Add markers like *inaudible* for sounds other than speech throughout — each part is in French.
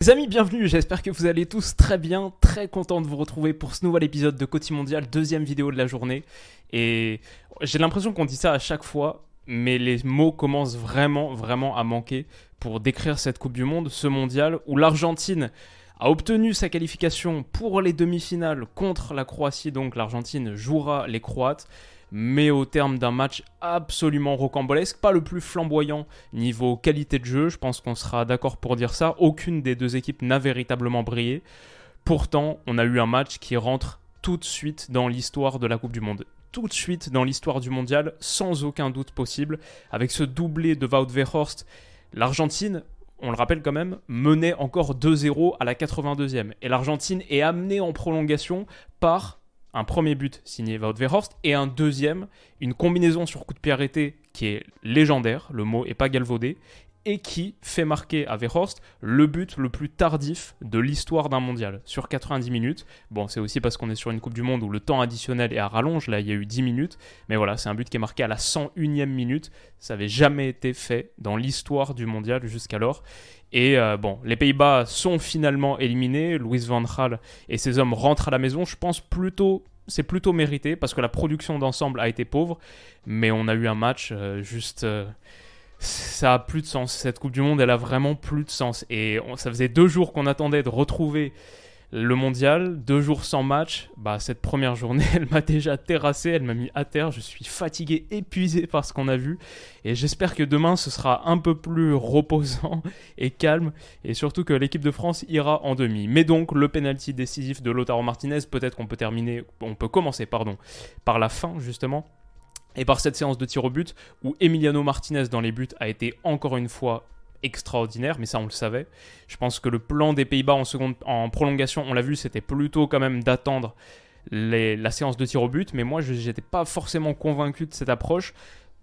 Les amis, bienvenue, j'espère que vous allez tous très bien, très content de vous retrouver pour ce nouvel épisode de Côté Mondial, deuxième vidéo de la journée. Et j'ai l'impression qu'on dit ça à chaque fois, mais les mots commencent vraiment, vraiment à manquer pour décrire cette Coupe du Monde, ce mondial, où l'Argentine a obtenu sa qualification pour les demi-finales contre la Croatie, donc l'Argentine jouera les Croates, mais au terme d'un match absolument rocambolesque, pas le plus flamboyant niveau qualité de jeu, je pense qu'on sera d'accord pour dire ça, aucune des deux équipes n'a véritablement brillé. Pourtant, on a eu un match qui rentre tout de suite dans l'histoire de la Coupe du Monde. Tout de suite dans l'histoire du mondial, sans aucun doute possible, avec ce doublé de Wout. L'Argentine, on le rappelle quand même, menait encore 2-0 à la 82e. Et l'Argentine est amenée en prolongation par un premier but signé Wout Weghorst et un deuxième, une combinaison sur coup de pied arrêté qui est légendaire, le mot est pas galvaudé, et qui fait marquer à Weghorst le but le plus tardif de l'histoire d'un mondial sur 90 minutes. Bon, c'est aussi parce qu'on est sur une Coupe du Monde où le temps additionnel est à rallonge, là il y a eu 10 minutes, mais voilà, c'est un but qui est marqué à la 101e minute, ça n'avait jamais été fait dans l'histoire du mondial jusqu'alors. Et euh, bon, les Pays-Bas sont finalement éliminés, Louis van Gaal et ses hommes rentrent à la maison, je pense plutôt c'est plutôt mérité parce que la production d'ensemble a été pauvre, mais on a eu un match euh, juste euh, ça a plus de sens. Cette Coupe du Monde, elle a vraiment plus de sens. Et ça faisait deux jours qu'on attendait de retrouver le mondial, deux jours sans match. Bah, cette première journée, *laughs* elle m'a déjà terrassé, elle m'a mis à terre. Je suis fatigué, épuisé par ce qu'on a vu. Et j'espère que demain, ce sera un peu plus reposant *laughs* et calme. Et surtout que l'équipe de France ira en demi. Mais donc, le penalty décisif de Lautaro Martinez, peut-être qu'on peut terminer, on peut commencer, pardon, par la fin, justement et par cette séance de tir au but où Emiliano Martinez dans les buts a été encore une fois extraordinaire, mais ça on le savait. Je pense que le plan des Pays-Bas en, prolongation, on l'a vu, c'était plutôt quand même d'attendre la séance de tir au but, mais moi je n'étais pas forcément convaincu de cette approche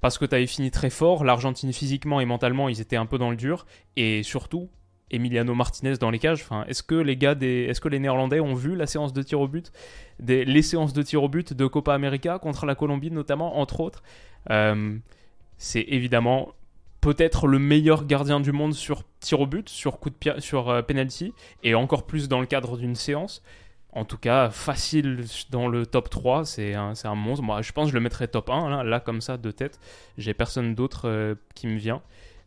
parce que tu avais fini très fort, l'Argentine physiquement et mentalement ils étaient un peu dans le dur, et surtout Emiliano Martinez dans les cages. Enfin, est-ce que les gars des, est-ce que les Néerlandais ont vu la séance de tir au but, des, les séances de tir au but de Copa América contre la Colombie notamment, entre autres euh, C'est évidemment peut-être le meilleur gardien du monde sur tir au but, sur coup de sur euh, penalty, et encore plus dans le cadre d'une séance. En tout cas, facile dans le top 3, c'est un, un, monstre. Moi, je pense que je le mettrais top 1, là, comme ça, de tête. J'ai personne d'autre euh, qui me vient.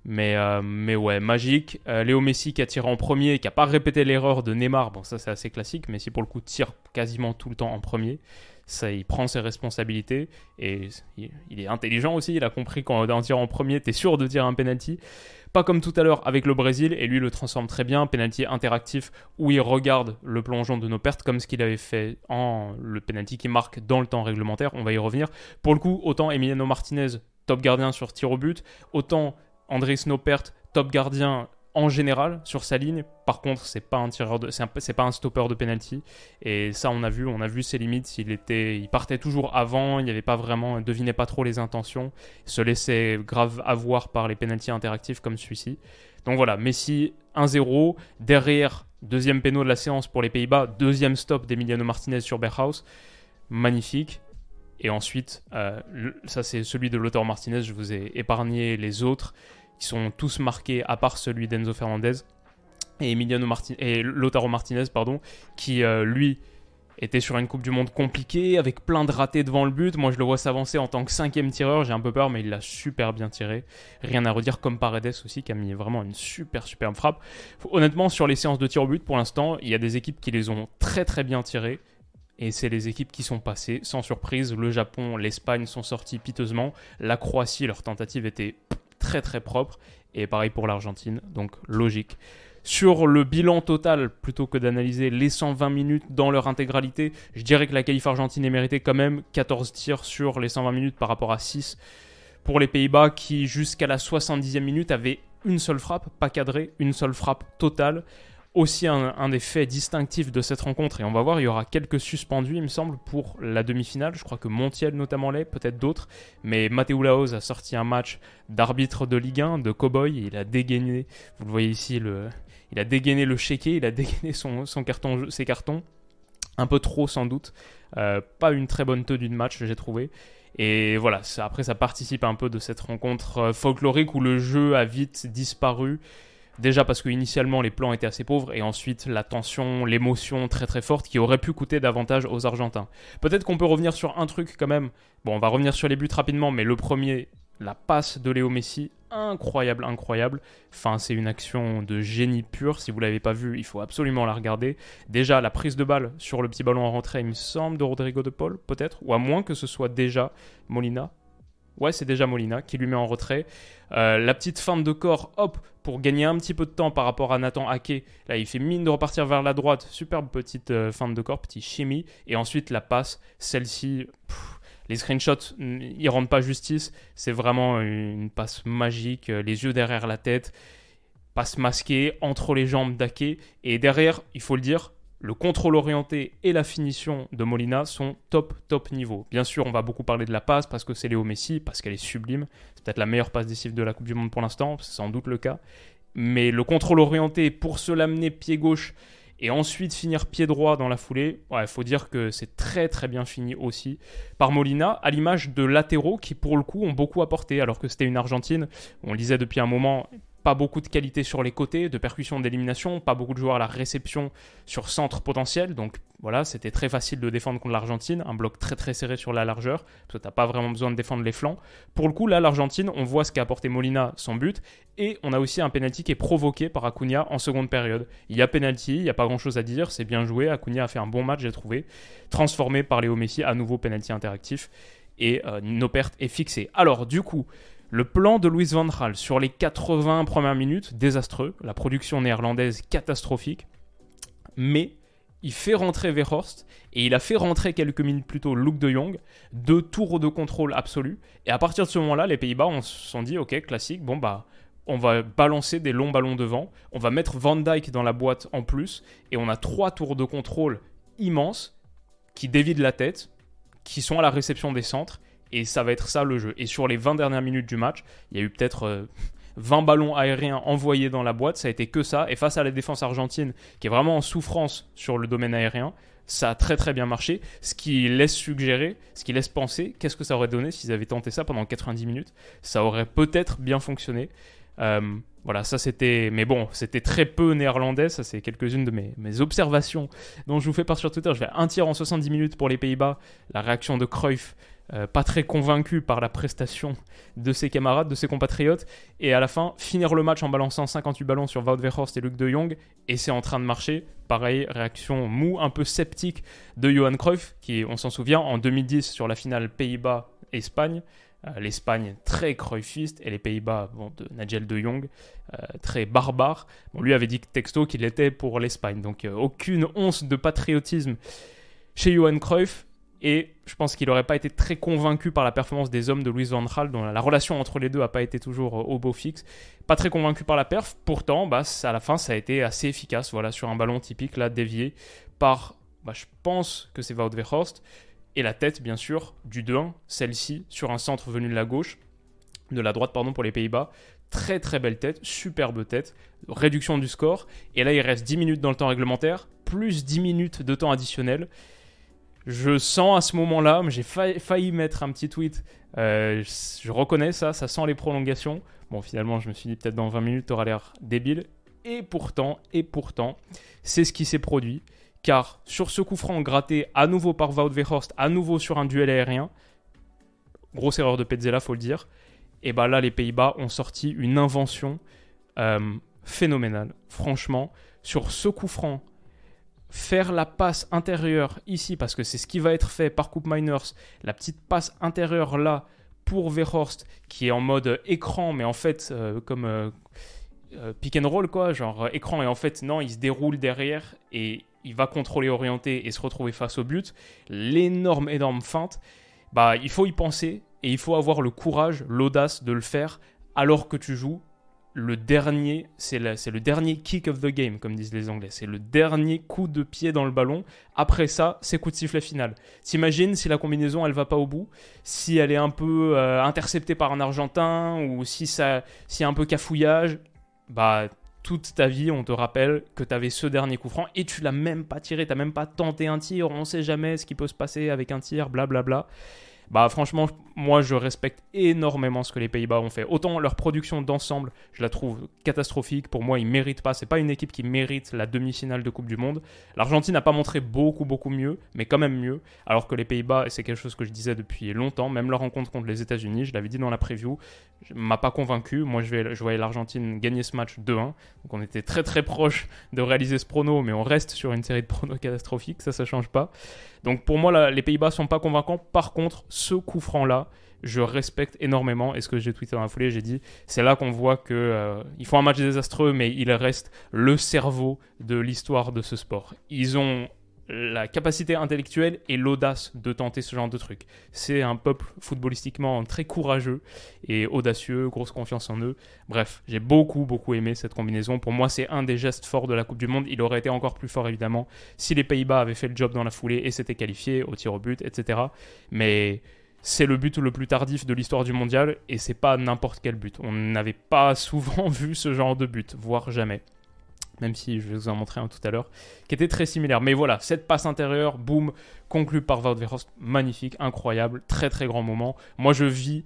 Mais, euh, mais ouais, magique. Euh, Léo Messi qui a tiré en premier, qui n'a pas répété l'erreur de Neymar. Bon, ça c'est assez classique. mais si pour le coup tire quasiment tout le temps en premier. Ça, il prend ses responsabilités et il, est intelligent aussi. Il a compris qu'en tirant en premier, t'es sûr de tirer un penalty. Pas comme tout à l'heure avec le Brésil et lui le transforme très bien. Penalty interactif où il regarde le plongeon de nos pertes comme ce qu'il avait fait en le penalty qui marque dans le temps réglementaire. On va y revenir. Pour le coup, autant Emiliano Martinez, top gardien sur tir au but, autant André Snopert, top gardien en général sur sa ligne. Par contre, c'est pas un tireur de, c'est pas un stopper de penalty. Et ça, on a vu, on a vu ses limites. Il était, il partait toujours avant. Il n'y avait pas vraiment, devinait pas trop les intentions. Il se laissait grave avoir par les penalties interactifs comme celui-ci. Donc voilà, Messi 1-0. Derrière, deuxième péno de la séance pour les Pays-Bas. Deuxième stop d'Emiliano Martinez sur Berghaus. Magnifique. Et ensuite, euh, ça c'est celui de Lautaro Martinez, je vous ai épargné les autres, qui sont tous marqués, à part celui d'Enzo Fernandez et, Emiliano Martinez, et Lautaro Martinez, pardon, qui euh, lui était sur une Coupe du Monde compliquée, avec plein de ratés devant le but. Moi je le vois s'avancer en tant que cinquième tireur, j'ai un peu peur, mais il l'a super bien tiré. Rien à redire, comme Paredes aussi, qui a mis vraiment une super superbe frappe. Honnêtement, sur les séances de tir au but, pour l'instant, il y a des équipes qui les ont très très bien tirées. Et c'est les équipes qui sont passées, sans surprise. Le Japon, l'Espagne sont sortis piteusement. La Croatie, leur tentative était très très propre. Et pareil pour l'Argentine, donc logique. Sur le bilan total, plutôt que d'analyser les 120 minutes dans leur intégralité, je dirais que la qualif argentine est méritée quand même 14 tirs sur les 120 minutes par rapport à 6 pour les Pays-Bas qui, jusqu'à la 70e minute, avaient une seule frappe, pas cadrée, une seule frappe totale. Aussi un, des faits distinctifs de cette rencontre, et on va voir, il y aura quelques suspendus, il me semble, pour la demi-finale. Je crois que Montiel notamment l'est, peut-être d'autres. Mais Matteo Laos a sorti un match d'arbitre de Ligue 1, de cowboy, il a dégainé, vous le voyez ici, le, il a dégainé le chéquier, il a *laughs* dégainé son carton, ses cartons. Un peu trop sans doute. Euh, pas une très bonne tenue de match, j'ai trouvé. Et voilà, après ça participe un peu de cette rencontre euh, folklorique où le jeu a vite disparu. Déjà parce que initialement les plans étaient assez pauvres et ensuite la tension, l'émotion très très forte qui aurait pu coûter davantage aux Argentins. Peut-être qu'on peut revenir sur un truc quand même. Bon, on va revenir sur les buts rapidement, mais le premier, la passe de Léo Messi, incroyable, incroyable. Enfin, c'est une action de génie pur. Si vous l'avez pas vue, il faut absolument la regarder. Déjà, la prise de balle sur le petit ballon en rentrée, il me semble, de Rodrigo de Paul, peut-être, ou à moins que ce soit déjà Molina. Ouais, c'est déjà Molina qui lui met en retrait. Euh, la petite feinte de corps, hop, pour gagner un petit peu de temps par rapport à Nathan Ake. Là, il fait mine de repartir vers la droite. Superbe petite euh, de corps, petit chimie. Et ensuite, la passe, celle-ci les screenshots, ils rendent pas justice. C'est vraiment une passe magique, euh, les yeux derrière la tête, passe masquée entre les jambes d'Ake. Et derrière, il faut le dire, le contrôle orienté et la finition de Molina sont top, top niveau. Bien sûr, on va beaucoup parler de la passe parce que c'est Léo Messi, parce qu'elle est sublime. C'est peut-être la meilleure passe décisive de la Coupe du Monde pour l'instant, c'est sans doute le cas. Mais le contrôle orienté pour se l'amener pied gauche et ensuite finir pied droit dans la foulée, il faut dire que c'est très très bien fini aussi par Molina, à l'image de latéraux qui pour le coup ont beaucoup apporté, alors que c'était une Argentine, on le disait depuis un moment, pas beaucoup de qualité sur les côtés, de percussion d'élimination, pas beaucoup de joueurs à la réception sur centre potentiel. Donc voilà, c'était très facile de défendre contre l'Argentine, un bloc très très serré sur la largeur, parce que t'as pas vraiment besoin de défendre les flancs. Pour le coup, là, l'Argentine, on voit ce qu'a apporté Molina, son but, et on a aussi un penalty qui est provoqué par Acuna en seconde période. Il y a penalty, il n'y a pas grand chose à dire, c'est bien joué, Acuna a fait un bon match, j'ai trouvé, transformé par Léo Messi, à nouveau penalty interactif, et euh, nos pertes est fixée. Alors du coup, le plan de Louis Van Gaal sur les 80 premières minutes, désastreux. La production néerlandaise catastrophique. Mais il fait rentrer Verhorst et il a fait rentrer quelques minutes plus tôt Luke de Jong. Deux tours de contrôle absolu. Et à partir de ce moment-là, les Pays-Bas se sont dit ok, classique, bon bah. On va balancer des longs ballons devant, on va mettre Van Dyke dans la boîte en plus, et on a trois tours de contrôle immenses qui dévident la tête, qui sont à la réception des centres, et ça va être ça le jeu. Et sur les 20 dernières minutes du match, il y a eu peut-être 20 euh, ballons aériens envoyés dans la boîte. Ça a été que ça. Et face à la défense argentine, qui est vraiment en souffrance sur le domaine aérien, ça a très très bien marché. Ce qui laisse suggérer, ce qui laisse penser, qu'est-ce que ça aurait donné s'ils avaient tenté ça pendant 90 minutes? Ça aurait peut-être bien fonctionné. Euh, voilà, ça c'était. Mais bon, c'était très peu néerlandais. Ça, c'est quelques-unes de mes, mes, observations dont je vous fais part sur Twitter. Je vais un tir en 70 minutes pour les Pays-Bas. La réaction de Cruyff euh, pas très convaincu par la prestation de ses camarades, de ses compatriotes, et à la fin, finir le match en balançant 58 ballons sur Wout Weghorst et Luc de Jong, et c'est en train de marcher. Pareil, réaction mou, un peu sceptique de Johan Cruyff, qui, on s'en souvient, en 2010 sur la finale Pays-Bas-Espagne, euh, l'Espagne très cruyffiste et les Pays-Bas de Nigel de Jong euh, très barbare. Bon, lui avait dit texto qu'il était pour l'Espagne, donc aucune once de patriotisme chez Johan Cruyff. Et je pense qu'il n'aurait pas été très convaincu par la performance des hommes de Louis Van Gaal, dont la relation entre les deux n'a pas été toujours euh, au beau fixe. Pas très convaincu par la perf, pourtant, bah, à la fin, ça a été assez efficace. Voilà, sur un ballon typique, là, dévié par, bah, je pense que c'est Wout Weghorst, et la tête, bien sûr, du 2-1, celle-ci, sur un centre venu de la gauche, de la droite, pardon, pour les Pays-Bas. Très très belle tête, superbe tête, réduction du score. Et là, il reste 10 minutes dans le temps réglementaire, plus 10 minutes de temps additionnel je sens à ce moment-là, j'ai failli, mettre un petit tweet, euh, je reconnais ça, ça sent les prolongations. Bon, finalement, je me suis dit peut-être dans 20 minutes, t'auras l'air débile. Et pourtant, et pourtant, c'est ce qui s'est produit. Car sur ce coup franc gratté à nouveau par Wout Weghorst, à nouveau sur un duel aérien, grosse erreur de Petzela, faut le dire, et bah là, les Pays-Bas ont sorti une invention euh, phénoménale. Franchement, sur ce coup franc faire la passe intérieure ici, parce que c'est ce qui va être fait par Coupe Miners, la petite passe intérieure là pour Verhorst, qui est en mode écran, mais en fait, euh, comme euh, euh, pick and roll, quoi, genre écran, et en fait, non, il se déroule derrière et il va contrôler, orienter et se retrouver face au but. L'énorme, énorme feinte, bah, il faut y penser et il faut avoir le courage, l'audace de le faire alors que tu joues le dernier, c'est le dernier kick of the game, comme disent les Anglais. C'est le dernier coup de pied dans le ballon. Après ça, c'est coup de sifflet final. T'imagines si la combinaison, elle va pas au bout, si elle est un peu euh, interceptée par un Argentin, ou si ça, s'il y a un peu cafouillage, bah toute ta vie, on te rappelle que tu avais ce dernier coup franc et tu l'as même pas tiré, tu même pas tenté un tir, on sait jamais ce qui peut se passer avec un tir, blablabla. Bla bla. Bah franchement, moi je respecte énormément ce que les Pays-Bas ont fait. Autant leur production d'ensemble, je la trouve catastrophique. Pour moi, ils méritent pas. C'est pas une équipe qui mérite la demi-finale de Coupe du Monde. L'Argentine n'a pas montré beaucoup beaucoup mieux, mais quand même mieux. Alors que les Pays-Bas, et c'est quelque chose que je disais depuis longtemps, même leur rencontre contre les États-Unis, je l'avais dit dans la preview, m'a pas convaincu. Moi, je, vais, voyais l'Argentine gagner ce match 2-1. Donc on était très très proche de réaliser ce prono, mais on reste sur une série de pronos *laughs* catastrophiques. Ça, ça change pas. Donc pour moi, les Pays-Bas sont pas convaincants. Par contre, ce coup franc-là, je respecte énormément. Et ce que j'ai tweeté dans la foulée, j'ai dit, c'est là qu'on voit que euh, ils font un match désastreux, mais il reste le cerveau de l'histoire de ce sport. Ils ont la capacité intellectuelle et l'audace de tenter ce genre de truc. C'est un peuple footballistiquement très courageux et audacieux, grosse confiance en eux. Bref, j'ai beaucoup beaucoup aimé cette combinaison. Pour moi, c'est un des gestes forts de la Coupe du Monde. Il aurait été encore plus fort évidemment si les Pays-Bas avaient fait le job dans la foulée et s'étaient qualifiés au tir au but, etc. Mais c'est le but le plus tardif de l'histoire du mondial et c'est pas n'importe quel but. On n'avait pas *laughs* souvent vu ce genre de but, voire jamais même si je vais vous en montrer un tout à l'heure, qui était très similaire. Mais voilà, cette passe intérieure, boum, conclue par Wout magnifique, incroyable, très très grand moment. Moi je vis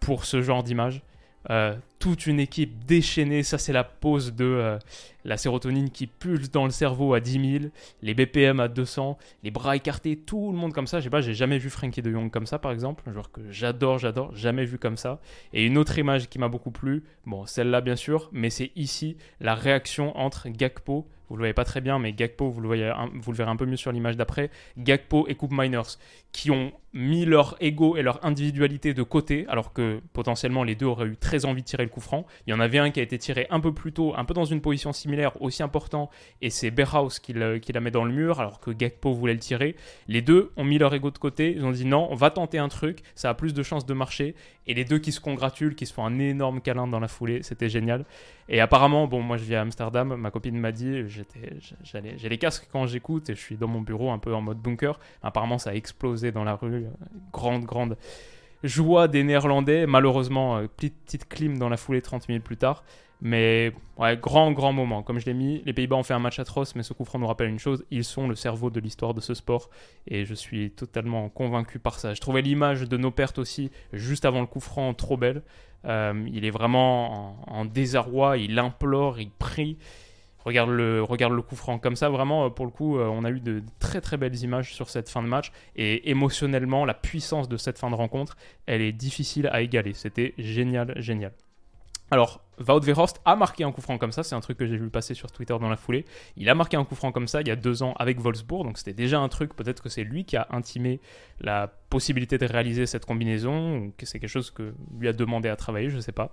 pour ce genre d'image. Euh, toute une équipe déchaînée, ça c'est la pose de euh, la sérotonine qui pulse dans le cerveau à 10 000, les BPM à 200, les bras écartés, tout le monde comme ça. Je pas, j'ai jamais vu Frankie de Jong comme ça par exemple, un joueur que j'adore, j'adore, jamais vu comme ça. Et une autre image qui m'a beaucoup plu, bon celle-là bien sûr, mais c'est ici la réaction entre Gakpo vous le voyez pas très bien, mais Gakpo, vous le, voyez vous le verrez un peu mieux sur l'image d'après, Gakpo et Coupe Miners, qui ont mis leur ego et leur individualité de côté, alors que potentiellement les deux auraient eu très envie de tirer le coup franc. Il y en avait un qui a été tiré un peu plus tôt, un peu dans une position similaire, aussi important, et c'est Berhaus qui, qui, la met dans le mur, alors que Gakpo voulait le tirer. Les deux ont mis leur ego de côté, ils ont dit non, on va tenter un truc, ça a plus de chances de marcher, et les deux qui se congratulent, qui se font un énorme câlin dans la foulée, c'était génial. Et apparemment, bon, moi je vis à Amsterdam, ma copine m'a dit, j'ai les casques quand j'écoute et je suis dans mon bureau un peu en mode bunker. Apparemment, ça a explosé dans la rue, grande, grande joie des Néerlandais. Malheureusement, euh, petite, clim dans la foulée 30 minutes plus tard. Mais ouais, grand, grand moment. Comme je l'ai mis, les Pays-Bas ont fait un match atroce, mais ce coup franc nous rappelle une chose ils sont le cerveau de l'histoire de ce sport. Et je suis totalement convaincu par ça. Je trouvais l'image de nos pertes aussi, juste avant le coup franc, trop belle. Euh, il est vraiment en, désarroi, il implore, il prie. Regarde le, regarde le coup franc comme ça, vraiment, euh, pour le coup, euh, on a eu de très très belles images sur cette fin de match. Et émotionnellement, la puissance de cette fin de rencontre, elle est difficile à égaler. C'était génial, génial. Alors, Wout Verhorst a marqué un coup franc comme ça, c'est un truc que j'ai vu passer sur Twitter dans la foulée. Il a marqué un coup franc comme ça il y a deux ans avec Wolfsburg, donc c'était déjà un truc, peut-être que c'est lui qui a intimé la possibilité de réaliser cette combinaison, ou que c'est quelque chose que lui a demandé à travailler, je sais pas.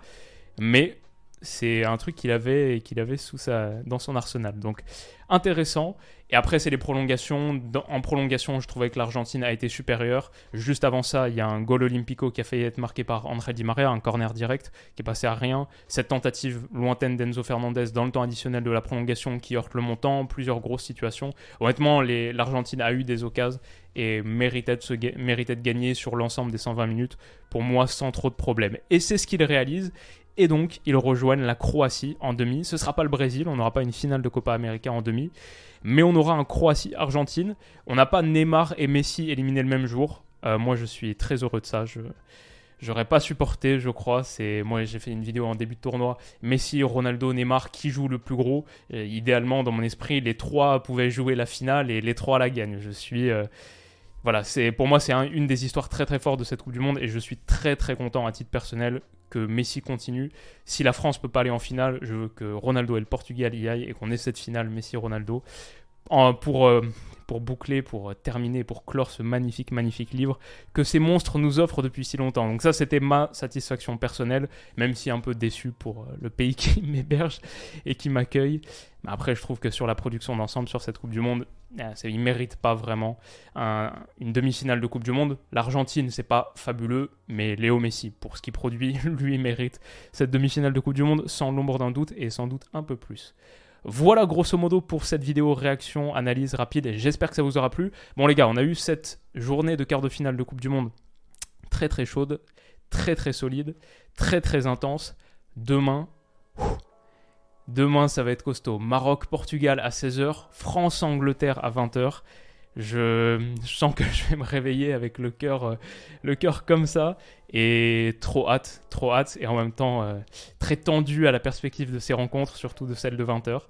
Mais c'est un truc qu'il avait qu'il avait sous sa, dans son arsenal. Donc intéressant. Et après, c'est les prolongations. en prolongation, je trouvais que l'Argentine a été supérieure. Juste avant ça, il y a un goal olympico qui a failli être marqué par André Di Maria, un corner direct qui est passé à rien. Cette tentative lointaine d'Enzo Fernandez dans le temps additionnel de la prolongation qui heurte le montant, plusieurs grosses situations. Honnêtement, l'Argentine a eu des occasions et méritait de, se, méritait de gagner sur l'ensemble des 120 minutes, pour moi, sans trop de problèmes. Et c'est ce qu'il réalise. Et donc, ils rejoignent la Croatie en demi. Ce ne sera pas le Brésil, on n'aura pas une finale de Copa América en demi. Mais on aura un Croatie-Argentine. On n'a pas Neymar et Messi éliminés le même jour. Euh, moi, je suis très heureux de ça. Je j'aurais pas supporté, je crois. C'est moi, j'ai fait une vidéo en début de tournoi. Messi, Ronaldo, Neymar, qui joue le plus gros? Idéalement, dans mon esprit, les trois pouvaient jouer la finale et les trois la gagnent. Je suis euh, voilà, c'est pour moi c'est une des histoires très très fortes de cette Coupe du Monde et je suis très très content à titre personnel que Messi continue. Si la France peut pas aller en finale, je veux que Ronaldo et le Portugal y aillent et qu'on ait cette finale Messi-Ronaldo. Pour, euh, pour boucler, pour terminer, pour clore ce magnifique, magnifique livre que ces monstres nous offrent depuis si longtemps. Donc ça, c'était ma satisfaction personnelle, même si un peu déçu pour euh, le pays *laughs* qui m'héberge et qui m'accueille. Mais après, je trouve que sur la production d'ensemble, sur cette Coupe du Monde, euh, il ne mérite pas vraiment une demi-finale de Coupe du Monde. L'Argentine, c'est pas fabuleux, mais Léo Messi, pour ce qu'il produit, *laughs* lui mérite cette demi-finale de Coupe du Monde sans l'ombre d'un doute et sans doute un peu plus. Voilà grosso modo pour cette vidéo réaction, analyse rapide et j'espère que ça vous aura plu. Bon les gars, on a eu cette journée de quart de finale de Coupe du Monde très très chaude, très très solide, très très intense. Demain, demain ça va être costaud. Maroc-Portugal à 16h, France-Angleterre à 20h. Je, sens que *laughs* je vais me réveiller avec le cœur, euh, le cœur comme ça et trop hâte, trop hâte et en même temps euh, très tendu à la perspective de ces rencontres, surtout de celle de 20h.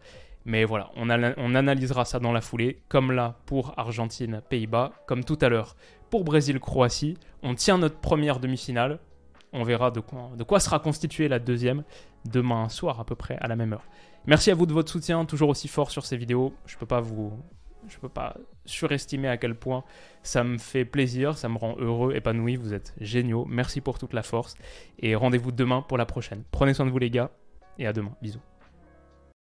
Mais voilà, on, analysera ça dans la foulée, comme là pour Argentine-Pays-Bas, comme tout à l'heure pour Brésil-Croatie. On tient notre première demi-finale. On verra de quoi, de quoi sera constituée la deuxième demain soir à peu près à la même heure. Merci à vous de votre soutien, toujours aussi fort sur ces vidéos. Je peux pas vous, je peux pas surestimer à quel point ça me fait plaisir, ça me rend heureux, épanoui. Vous êtes géniaux. Merci pour toute la force et rendez-vous demain pour la prochaine. Prenez soin de vous les gars et à demain. Bisous.